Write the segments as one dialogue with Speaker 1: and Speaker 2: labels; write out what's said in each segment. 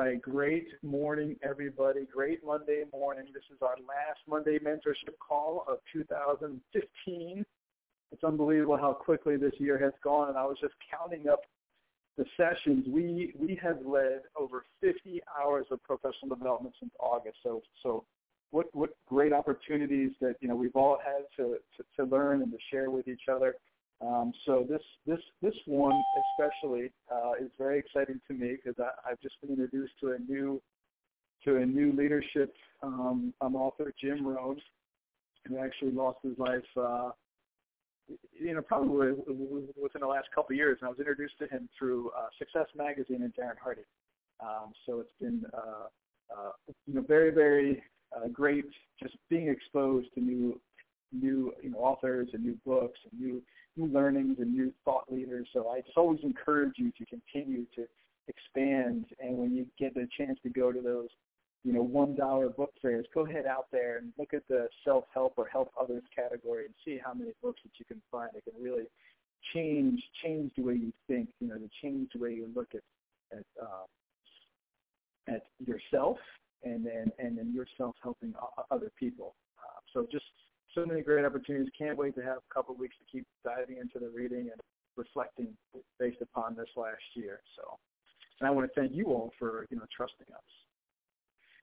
Speaker 1: right. Great morning, everybody. Great Monday morning. This is our last Monday mentorship call of 2015. It's unbelievable how quickly this year has gone, and I was just counting up the sessions. We we have led over 50 hours of professional development since August. So so what what great opportunities that you know we've all had to to, to learn and to share with each other. Um, so this this this one especially uh, is very exciting to me because I've just been introduced to a new to a new leadership um, um, author, Jim Rohn, who actually lost his life. Uh, you know, probably within the last couple of years, and I was introduced to him through uh, Success Magazine and Darren Hardy. Um, so it's been, uh, uh, you know, very, very uh, great just being exposed to new, new, you know, authors and new books and new, new learnings and new thought leaders. So I just always encourage you to continue to expand, and when you get the chance to go to those you know, one dollar book fairs, go ahead out there and look at the self help or help others category and see how many books that you can find that can really change change the way you think, you know, to change the way you look at at uh, at yourself and then and then yourself helping other people. Uh, so just so many great opportunities. Can't wait to have a couple weeks to keep diving into the reading and reflecting based upon this last year. So, and I want to thank you all for you know trusting us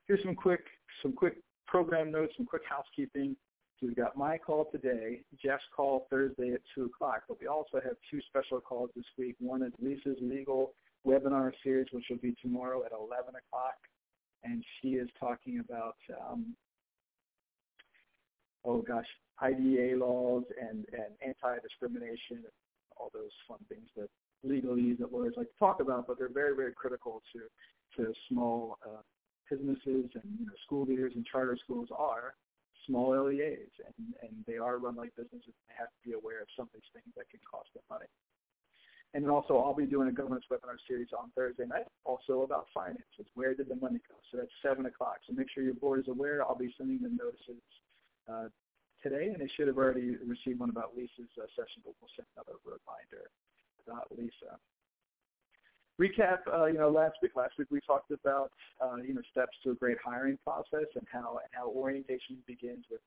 Speaker 1: here's some quick some quick program notes, some quick housekeeping. So we've got my call today, Jeff's call Thursday at 2 o'clock, but we also have two special calls this week. One is Lisa's legal webinar series, which will be tomorrow at 11 o'clock, and she is talking about, um, oh gosh, IDA laws and, and anti-discrimination, all those fun things that legalese that lawyers like to talk about, but they're very, very critical to, to small uh, businesses and you know, school leaders and charter schools are small LEAs, and, and they are run like businesses. They have to be aware of some of these things that can cost them money. And then also, I'll be doing a governance webinar series on Thursday night, also about finances. Where did the money go? So that's 7 o'clock. So make sure your board is aware. I'll be sending them notices uh, today, and they should have already received one about Lisa's uh, session, but we'll send another reminder about Lisa. Recap, uh, you know, last week, last week we talked about, uh, you know, steps to a great hiring process and how how orientation begins with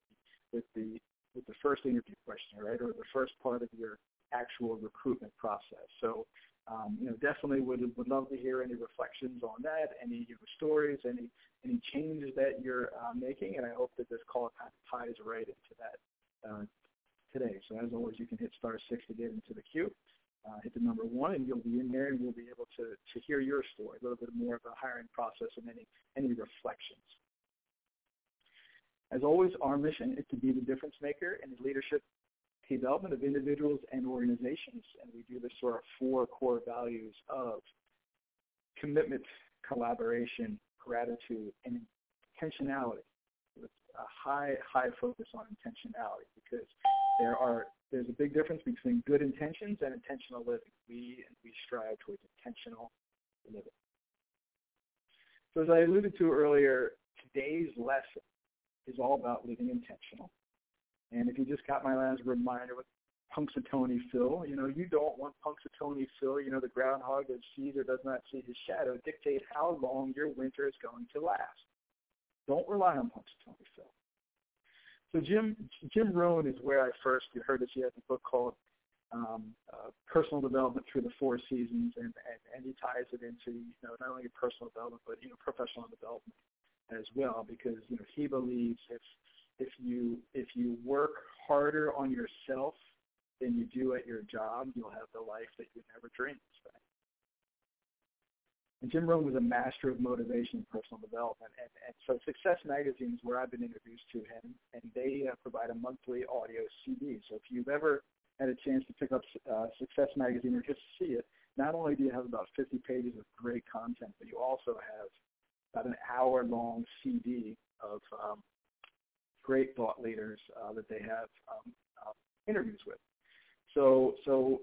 Speaker 1: with the with the first interview question, right, or the first part of your actual recruitment process. So, um, you know, definitely would would love to hear any reflections on that, any you know, stories, any any changes that you're uh, making, and I hope that this call kind of ties right into that uh, today. So as always, you can hit star six to get into the queue uh, hit the number one, and you'll be in there, and we'll be able to to hear your story, a little bit more of the hiring process, and any any reflections. As always, our mission is to be the difference maker in the leadership development of individuals and organizations, and we do this through our four core values of commitment, collaboration, gratitude, and intentionality with a high, high focus on intentionality because there are there's a big difference between good intentions and intentional living. We and we strive towards intentional living. So as I alluded to earlier, today's lesson is all about living intentional. And if you just got my last reminder with Punxsutawney Phil, you know, you don't want Punxsutawney Phil, you know, the groundhog that sees or does not see his shadow, dictate how long your winter is going to last. Don't rely on Punxsutawney Phil. So Jim Jim Rohn is where I first heard this. He has a book called um, uh, Personal Development Through the Four Seasons, and, and, and he ties it into you know not only personal development but you know professional development as well because you know he believes if if you if you work harder on yourself than you do at your job, you'll have the life that you never dreamed. Right? And Jim Rohn was a master of motivation and personal development. And, and so Success Magazine is where I've been introduced to him, and they uh, provide a monthly audio CD. So if you've ever had a chance to pick up uh, Success Magazine or just see it, not only do you have about 50 pages of great content, but you also have about an hour-long CD of um, great thought leaders uh, that they have um, uh, interviews with. So, so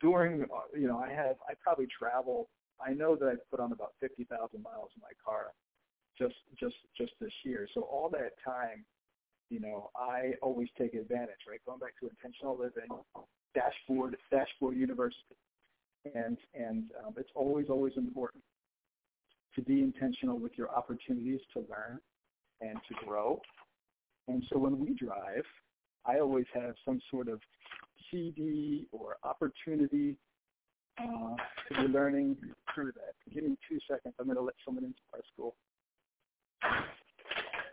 Speaker 1: during, uh, you know, I have, I probably travel I know that I've put on about 50,000 miles in my car just just just this year. So all that time, you know, I always take advantage, right? Going back to intentional living, dashboard dashboard university, and and um, it's always always important to be intentional with your opportunities to learn and to grow. And so when we drive, I always have some sort of CD or opportunity uh, to be learning through that. Give me two seconds. I'm going to let someone into our school.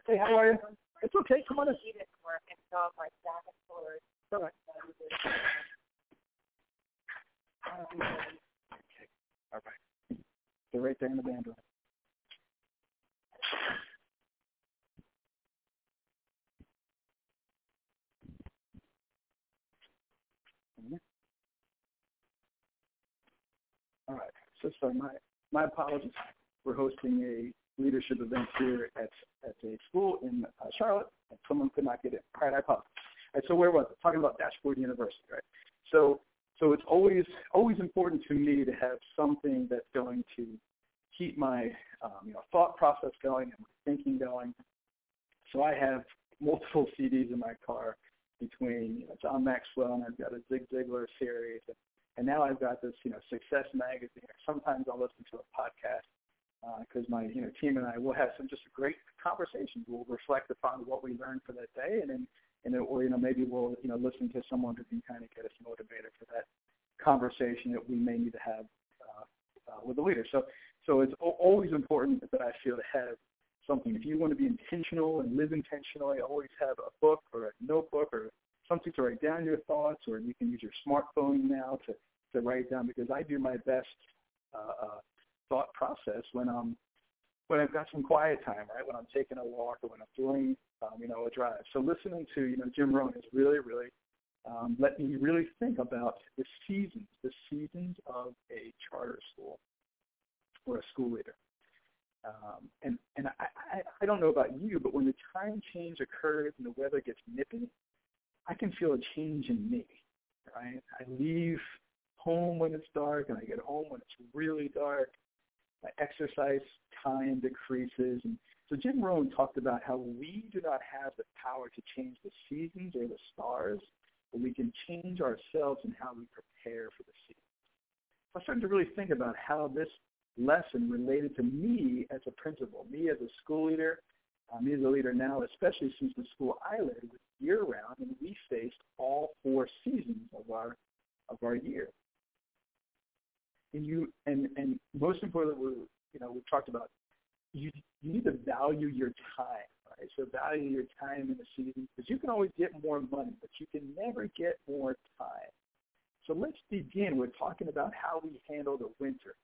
Speaker 1: Hey, how are you? It's okay. Come on in. All right. Okay. All right. They're right there in the band room. So my my apologies. We're hosting a leadership event here at at a school in uh, Charlotte, and someone could not get in. All right, I apologize. All right, so where was it? Talking about Dashboard University, right? So so it's always always important to me to have something that's going to keep my um, you know thought process going and my thinking going. So I have multiple CDs in my car between you know, John Maxwell and I've got a Zig Ziglar series and and now I've got this, you know, Success Magazine. Sometimes I'll listen to a podcast because uh, my, you know, team and I will have some just great conversations. We'll reflect upon what we learned for that day, and then, and then, or you know, maybe we'll, you know, listen to someone who can kind of get us motivated for that conversation that we may need to have uh, uh, with the leader. So, so it's always important that I feel to have something. If you want to be intentional and live intentionally, always have a book or a notebook or something to write down your thoughts, or you can use your smartphone now to, to write down because I do my best uh, uh, thought process when I'm when I've got some quiet time, right? When I'm taking a walk or when I'm doing, um, you know, a drive. So listening to, you know, Jim Rohn has really, really um, let me really think about the seasons, the seasons of a charter school or a school leader. Um, and and I, I, I don't know about you, but when the time change occurs and the weather gets nippy, I can feel a change in me, right? I leave home when it's dark and I get home when it's really dark. My exercise time decreases. And so Jim Rohn talked about how we do not have the power to change the seasons or the stars, but we can change ourselves and how we prepare for the season. So I started to really think about how this lesson related to me as a principal, me as a school leader, uh, me as a leader now, especially since the school I led was year round, and we faced all four seasons of our of our year. And you and and most importantly, we you know we've talked about you you need to value your time, right? So value your time in the season because you can always get more money, but you can never get more time. So let's begin with talking about how we handle the winter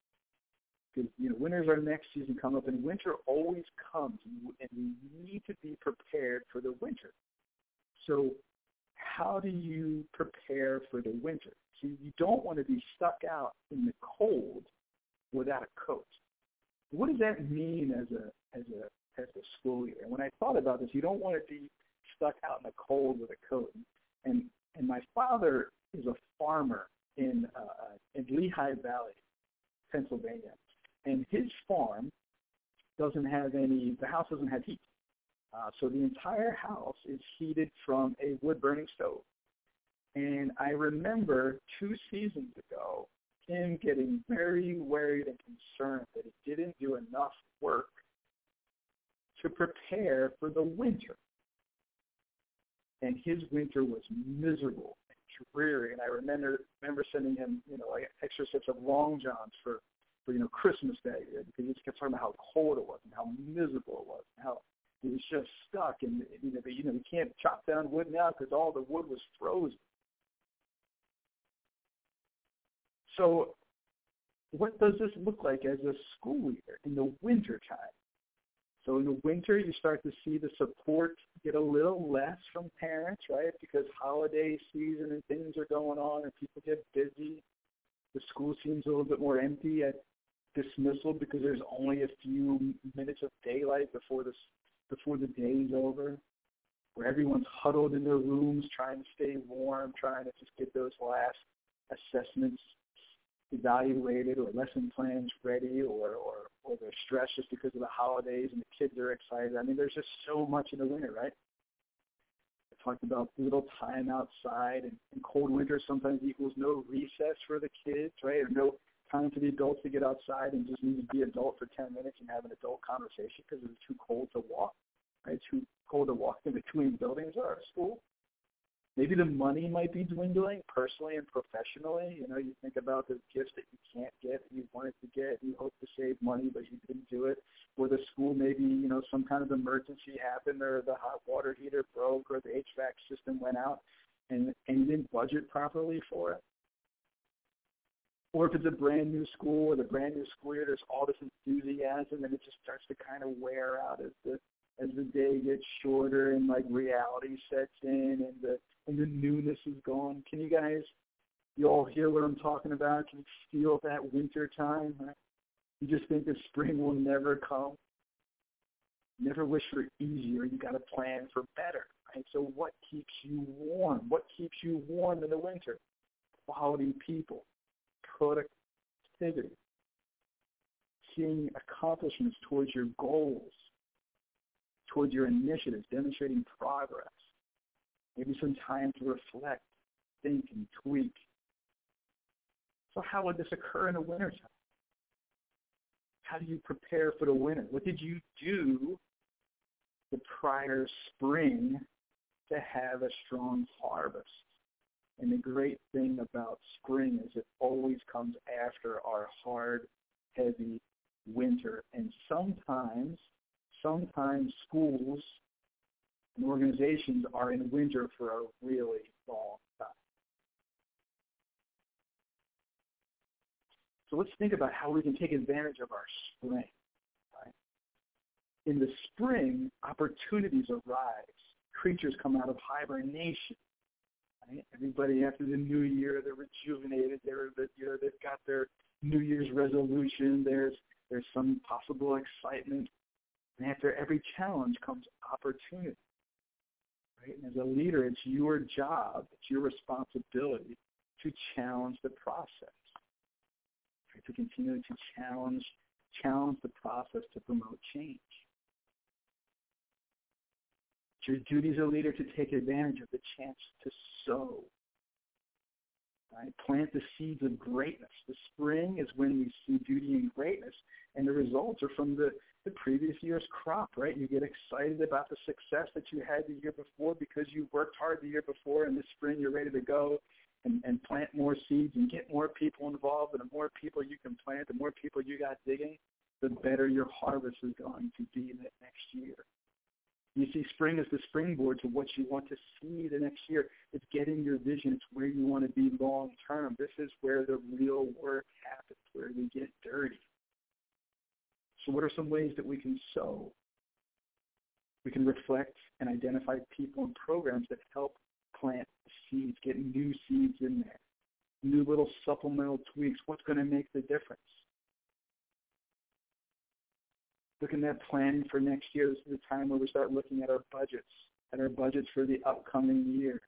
Speaker 1: because you know winter's our next season come up, and winter always comes, and we need to be prepared for the winter. So, how do you prepare for the winter? So you don't want to be stuck out in the cold without a coat. What does that mean as a as a as a school year? And when I thought about this, you don't want to be stuck out in the cold with a coat. And and my father is a farmer in uh, in Lehigh Valley, Pennsylvania, and his farm doesn't have any. The house doesn't have heat, uh, so the entire house is heated from a wood burning stove. And I remember two seasons ago him getting very worried and concerned that he didn't do enough work to prepare for the winter. And his winter was miserable and dreary. And I remember remember sending him, you know, like extra sets of long johns for for you know Christmas Day because he just kept talking about how cold it was and how miserable it was and how he was just stuck and you know you know you can't chop down wood now because all the wood was frozen. So what does this look like as a school leader in the winter time? So in the winter, you start to see the support get a little less from parents, right? Because holiday season and things are going on and people get busy. The school seems a little bit more empty at dismissal because there's only a few minutes of daylight before this before the day is over, where everyone's huddled in their rooms trying to stay warm, trying to just get those last assessments evaluated or lesson plans ready or, or, or they're stressed just because of the holidays and the kids are excited. I mean, there's just so much in the winter, right? I talked about little time outside and, and cold winter sometimes equals no recess for the kids, right? Or no time for the adults to get outside and just need to be adult for 10 minutes and have an adult conversation because it's too cold to walk, right? Too cold to walk in between buildings or a school. Maybe the money might be dwindling personally and professionally. You know, you think about the gifts that you can't get that you wanted to get. and You hope to save money, but you didn't do it. Or the school, maybe, you know, some kind of emergency happened or the hot water heater broke or the HVAC system went out and, and you didn't budget properly for it or if it's a brand new school or the brand new school year, there's all this enthusiasm and it just starts to kind of wear out as the as the day gets shorter and like reality sets in and the and the newness is gone. Can you guys you all hear what I'm talking about? Can you feel that winter time? You just think the spring will never come. Never wish for easier. You got to plan for better. Right? So what keeps you warm? What keeps you warm in the winter? Quality people productivity, seeing accomplishments towards your goals, towards your initiatives, demonstrating progress, maybe some time to reflect, think, and tweak. So how would this occur in the wintertime? How do you prepare for the winter? What did you do the prior spring to have a strong harvest? And the great thing about spring is it always comes after our hard, heavy winter. And sometimes, sometimes schools and organizations are in winter for a really long time. So let's think about how we can take advantage of our spring. Right? In the spring, opportunities arise. Creatures come out of hibernation? Everybody after the new year, they're rejuvenated. They're, you know, they've got their New Year's resolution. There's there's some possible excitement, and after every challenge comes opportunity. Right? And as a leader, it's your job, it's your responsibility to challenge the process, right? to continue to challenge challenge the process to promote change. It's your duty as a leader to take advantage of the chance to sow. Right? Plant the seeds of greatness. The spring is when we see beauty and greatness, and the results are from the, the previous year's crop, right? You get excited about the success that you had the year before because you worked hard the year before, and this spring you're ready to go and, and plant more seeds and get more people involved. And the more people you can plant, the more people you got digging, the better your harvest is going to be next year. You see spring as the springboard to what you want to see the next year. It's getting your vision. It's where you want to be long term. This is where the real work happens, where we get dirty. So what are some ways that we can sow? We can reflect and identify people and programs that help plant seeds, get new seeds in there, new little supplemental tweaks. What's going to make the difference? Looking at planning for next year. This is the time where we start looking at our budgets, at our budgets for the upcoming year,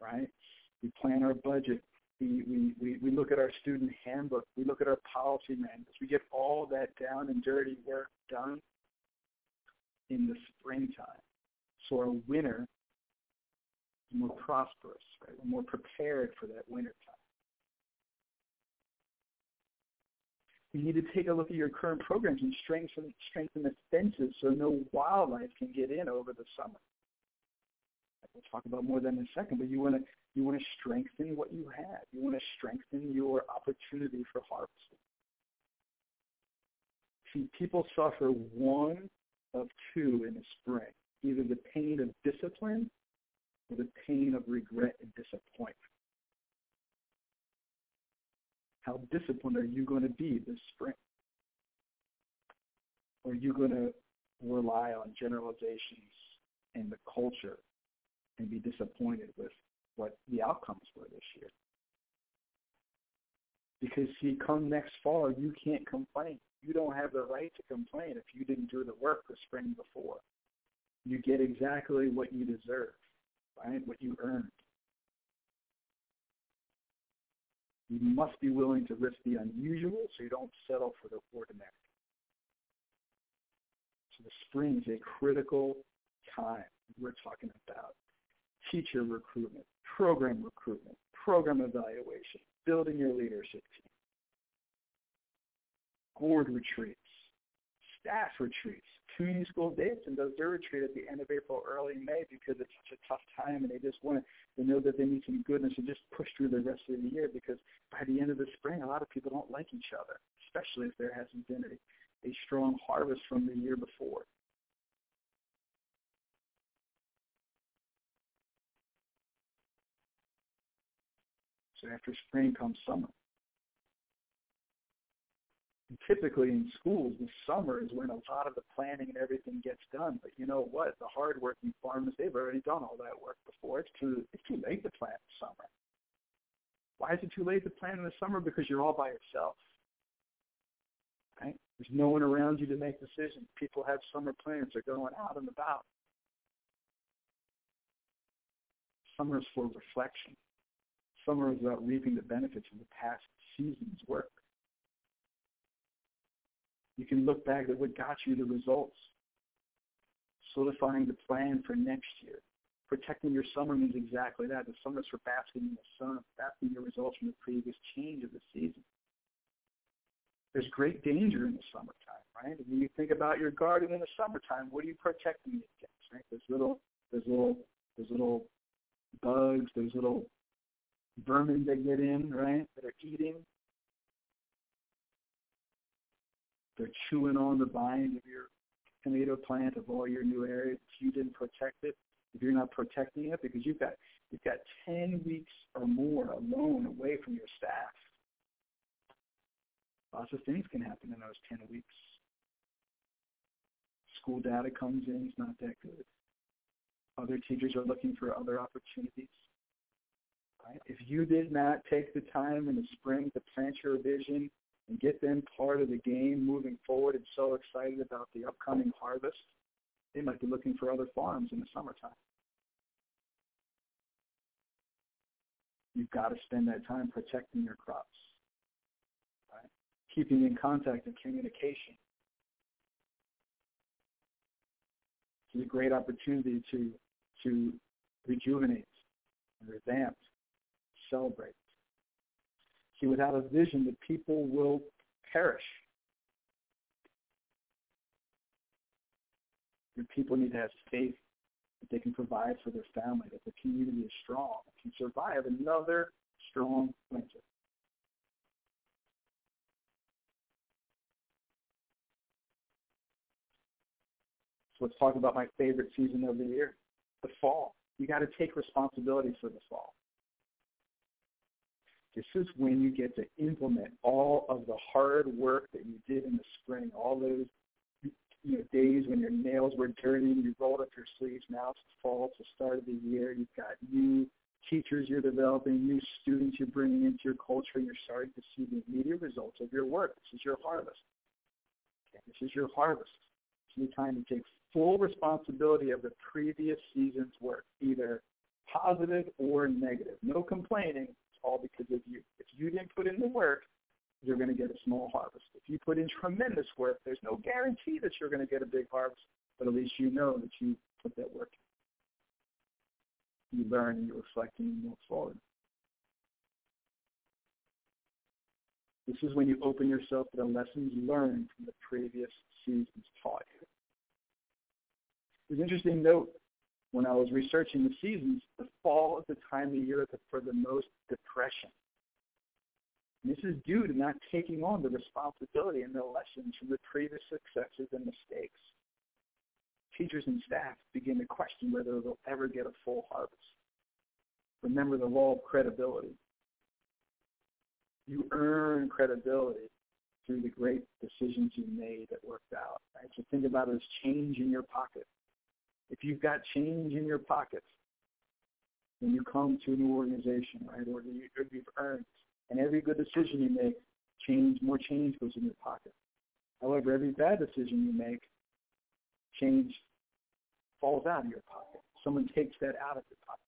Speaker 1: right? We plan our budget. We, we, we, we look at our student handbook. We look at our policy manuals. We get all that down and dirty work done in the springtime. So our winter is more prosperous, right? We're more prepared for that winter time. You need to take a look at your current programs and strengthen, strengthen the fences so no wildlife can get in over the summer. We'll talk about more than in a second, but you want to you want to strengthen what you have. You want to strengthen your opportunity for harvesting. See, people suffer one of two in the spring, either the pain of discipline or the pain of regret and disappointment. How disciplined are you going to be this spring? Are you going to rely on generalizations and the culture and be disappointed with what the outcomes were this year? Because see, come next fall, you can't complain. You don't have the right to complain if you didn't do the work the spring before. You get exactly what you deserve, right? What you earned. You must be willing to risk the unusual so you don't settle for the ordinary. So the spring is a critical time. We're talking about teacher recruitment, program recruitment, program evaluation, building your leadership team. board retreats, staff retreats. Community School of Davidson does their retreat at the end of April, early May because it's such a tough time and they just want to know that they need some goodness and just push through the rest of the year because by the end of the spring, a lot of people don't like each other, especially if there hasn't been a, a strong harvest from the year before. So after spring comes summer. Typically in schools, the summer is when a lot of the planning and everything gets done. But you know what? The hardworking farmers, they've already done all that work before. It's too, it's too late to plant in the summer. Why is it too late to plant in the summer? Because you're all by yourself. Right? There's no one around you to make decisions. People have summer plans. They're going out and about. Summer is for reflection. Summer is about reaping the benefits of the past season's work. You can look back at what got you the results, solidifying the plan for next year. Protecting your summer means exactly that. The summer is for basking in the sun, basking your results from the previous change of the season. There's great danger in the summertime, right? And when you think about your garden in the summertime, what are you protecting it against, right? There's little, there's little, there's little bugs, there's little vermin that get in, right, that are eating. They're chewing on the vine of your tomato plant of all your new areas if you didn't protect it, if you're not protecting it, because you've got you've got ten weeks or more alone away from your staff. Lots of things can happen in those ten weeks. School data comes in, it's not that good. Other teachers are looking for other opportunities. Right? If you did not take the time in the spring to plant your vision and get them part of the game moving forward and so excited about the upcoming harvest, they might be looking for other farms in the summertime. You've got to spend that time protecting your crops, right? keeping in contact and communication. It's a great opportunity to to rejuvenate and revamp, celebrate. See, without a vision, the people will perish. Your people need to have faith that they can provide for their family, that the community is strong, can survive another strong winter. So let's talk about my favorite season of the year, the fall. You got to take responsibility for the fall. This is when you get to implement all of the hard work that you did in the spring, all those you know, days when your nails were dirty and you rolled up your sleeves. Now it's fall, it's the start of the year. You've got new teachers you're developing, new students you're bringing into your culture, and you're starting to see the immediate results of your work. This is your harvest. Okay, this is your harvest. It's the time to take full responsibility of the previous season's work, either positive or negative. No complaining, all because of you. If you didn't put in the work, you're going to get a small harvest. If you put in tremendous work, there's no guarantee that you're going to get a big harvest, but at least you know that you put that work in. You learn and you reflect and you move forward. This is when you open yourself to the lessons learned from the previous seasons taught you. It's an interesting note when I was researching the seasons, the fall is the time of year for the most depression. And this is due to not taking on the responsibility and the lessons from the previous successes and mistakes. Teachers and staff begin to question whether they'll ever get a full harvest. Remember the law of credibility. You earn credibility through the great decisions you made that worked out. Right? So think about it as change in your pocket if you've got change in your pockets when you come to a new organization, right, or, you, or you've earned, and every good decision you make, change, more change goes in your pocket. However, every bad decision you make, change falls out of your pocket. Someone takes that out of your pocket,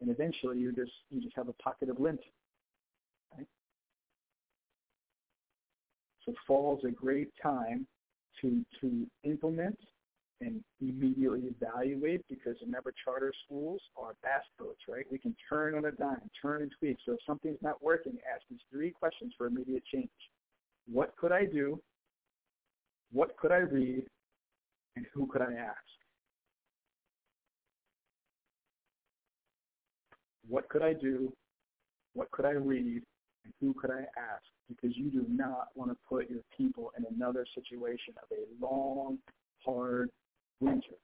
Speaker 1: and eventually you just you just have a pocket of lint. Right? So fall is a great time to to implement and immediately evaluate because remember charter schools are boats, right? We can turn on a dime, turn and tweak. So if something's not working, ask these three questions for immediate change. What could I do What could I read and who could I ask? What could I do? What could I read? And who could I ask? Because you do not want to put your people in another situation of a long, hard winter.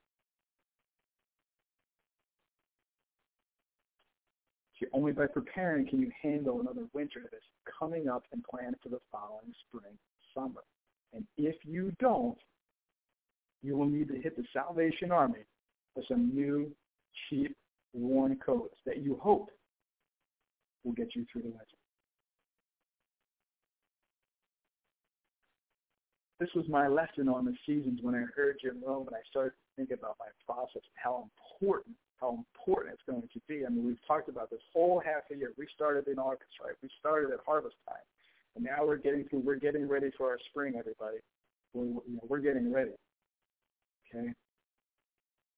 Speaker 1: See, only by preparing can you handle another winter that is coming up and plan for the following spring, summer. And if you don't, you will need to hit the Salvation Army for some new, cheap, worn coats that you hope will get you through the winter. This was my lesson on the seasons when I heard Jim Rohn and I started to think about my process and how important, how important it's going to be. I mean, we've talked about this whole half a year. We started in August, right? We started at harvest time. And now we're getting through, we're getting ready for our spring, everybody. We're, you know, we're getting ready. Okay?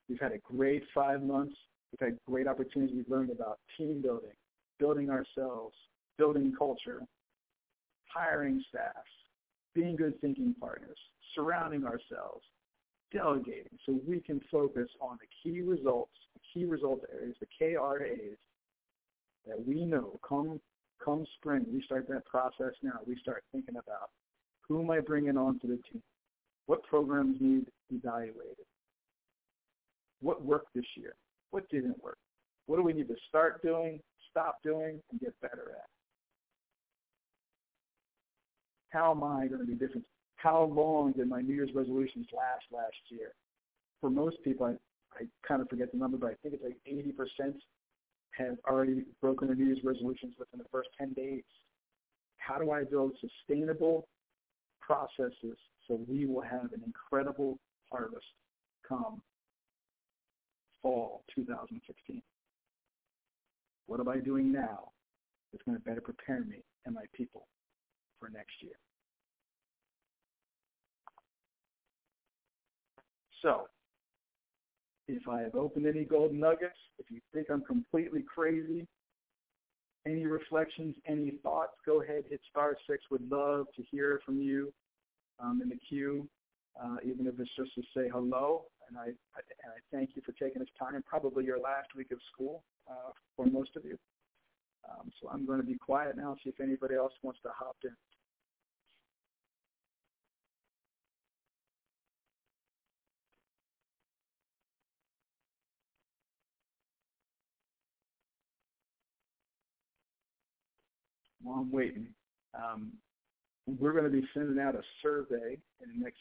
Speaker 1: We've had a great five months. We've had great opportunities. We've learned about team building, building ourselves, building culture, hiring staff, being good thinking partners, surrounding ourselves, delegating so we can focus on the key results, the key result areas, the KRAs that we know come come spring, we start that process now. We start thinking about who am I bringing onto the team? What programs need evaluated? What worked this year? What didn't work? What do we need to start doing, stop doing, and get better at? How am I going to be different? How long did my New Year's resolutions last last year? For most people, I, I kind of forget the number, but I think it's like 80% have already broken their New Year's resolutions within the first 10 days. How do I build sustainable processes so we will have an incredible harvest come fall 2016? What am I doing now that's going to better prepare me and my people for next year. So, if I have opened any golden nuggets, if you think I'm completely crazy, any reflections, any thoughts, go ahead, hit star six. Would love to hear from you um, in the queue, uh, even if it's just to say hello. And I, I, and I thank you for taking this time, probably your last week of school uh, for most of you. Um, so I'm going to be quiet now, see if anybody else wants to hop in. While I'm waiting, um, we're going to be sending out a survey in the next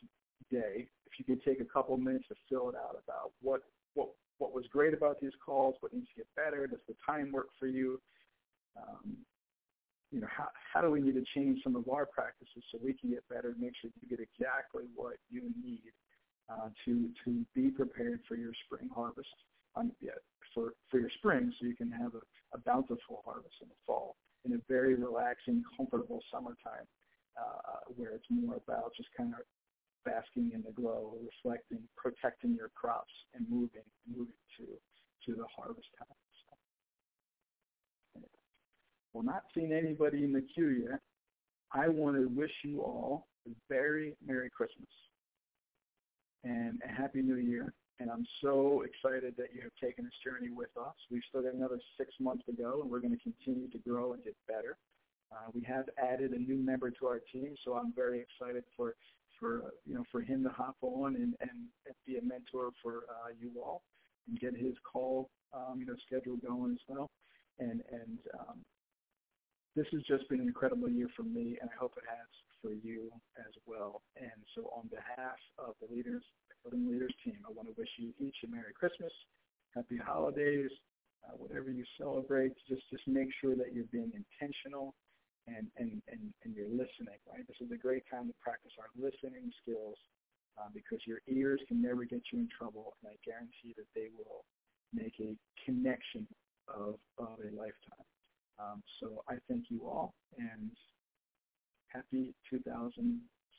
Speaker 1: day. If you could take a couple minutes to fill it out about what what what was great about these calls, what needs to get better, does the time work for you? um, you know, how, how do we need to change some of our practices so we can get better make sure you get exactly what you need uh, to to be prepared for your spring harvest, um, yeah, for, for your spring so you can have a, a bountiful harvest in the fall in a very relaxing, comfortable summertime uh, where it's more about just kind of basking in the glow, reflecting, protecting your crops, and moving moving to to the harvest time. Well, not seeing anybody in the queue yet, I want to wish you all a very Merry Christmas and a Happy New Year. And I'm so excited that you have taken this journey with us. We've still got another six months to go, and we're going to continue to grow and get better. Uh, we have added a new member to our team, so I'm very excited for for you know for him to hop on and and, and be a mentor for uh, you all and get his call um, you know schedule going as well. And and um, this has just been an incredible year for me, and I hope it has for you as well. And so on behalf of the leaders, Building Leaders team, I want to wish you each a Merry Christmas, Happy Holidays, uh, whatever you celebrate, just, just make sure that you're being intentional and, and, and, and you're listening, right? This is a great time to practice our listening skills uh, because your ears can never get you in trouble, and I guarantee that they will make a connection of, of a lifetime. Um, so I thank you all and happy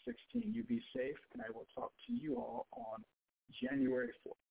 Speaker 1: 2016. You be safe, and I will talk to you all on January 4th.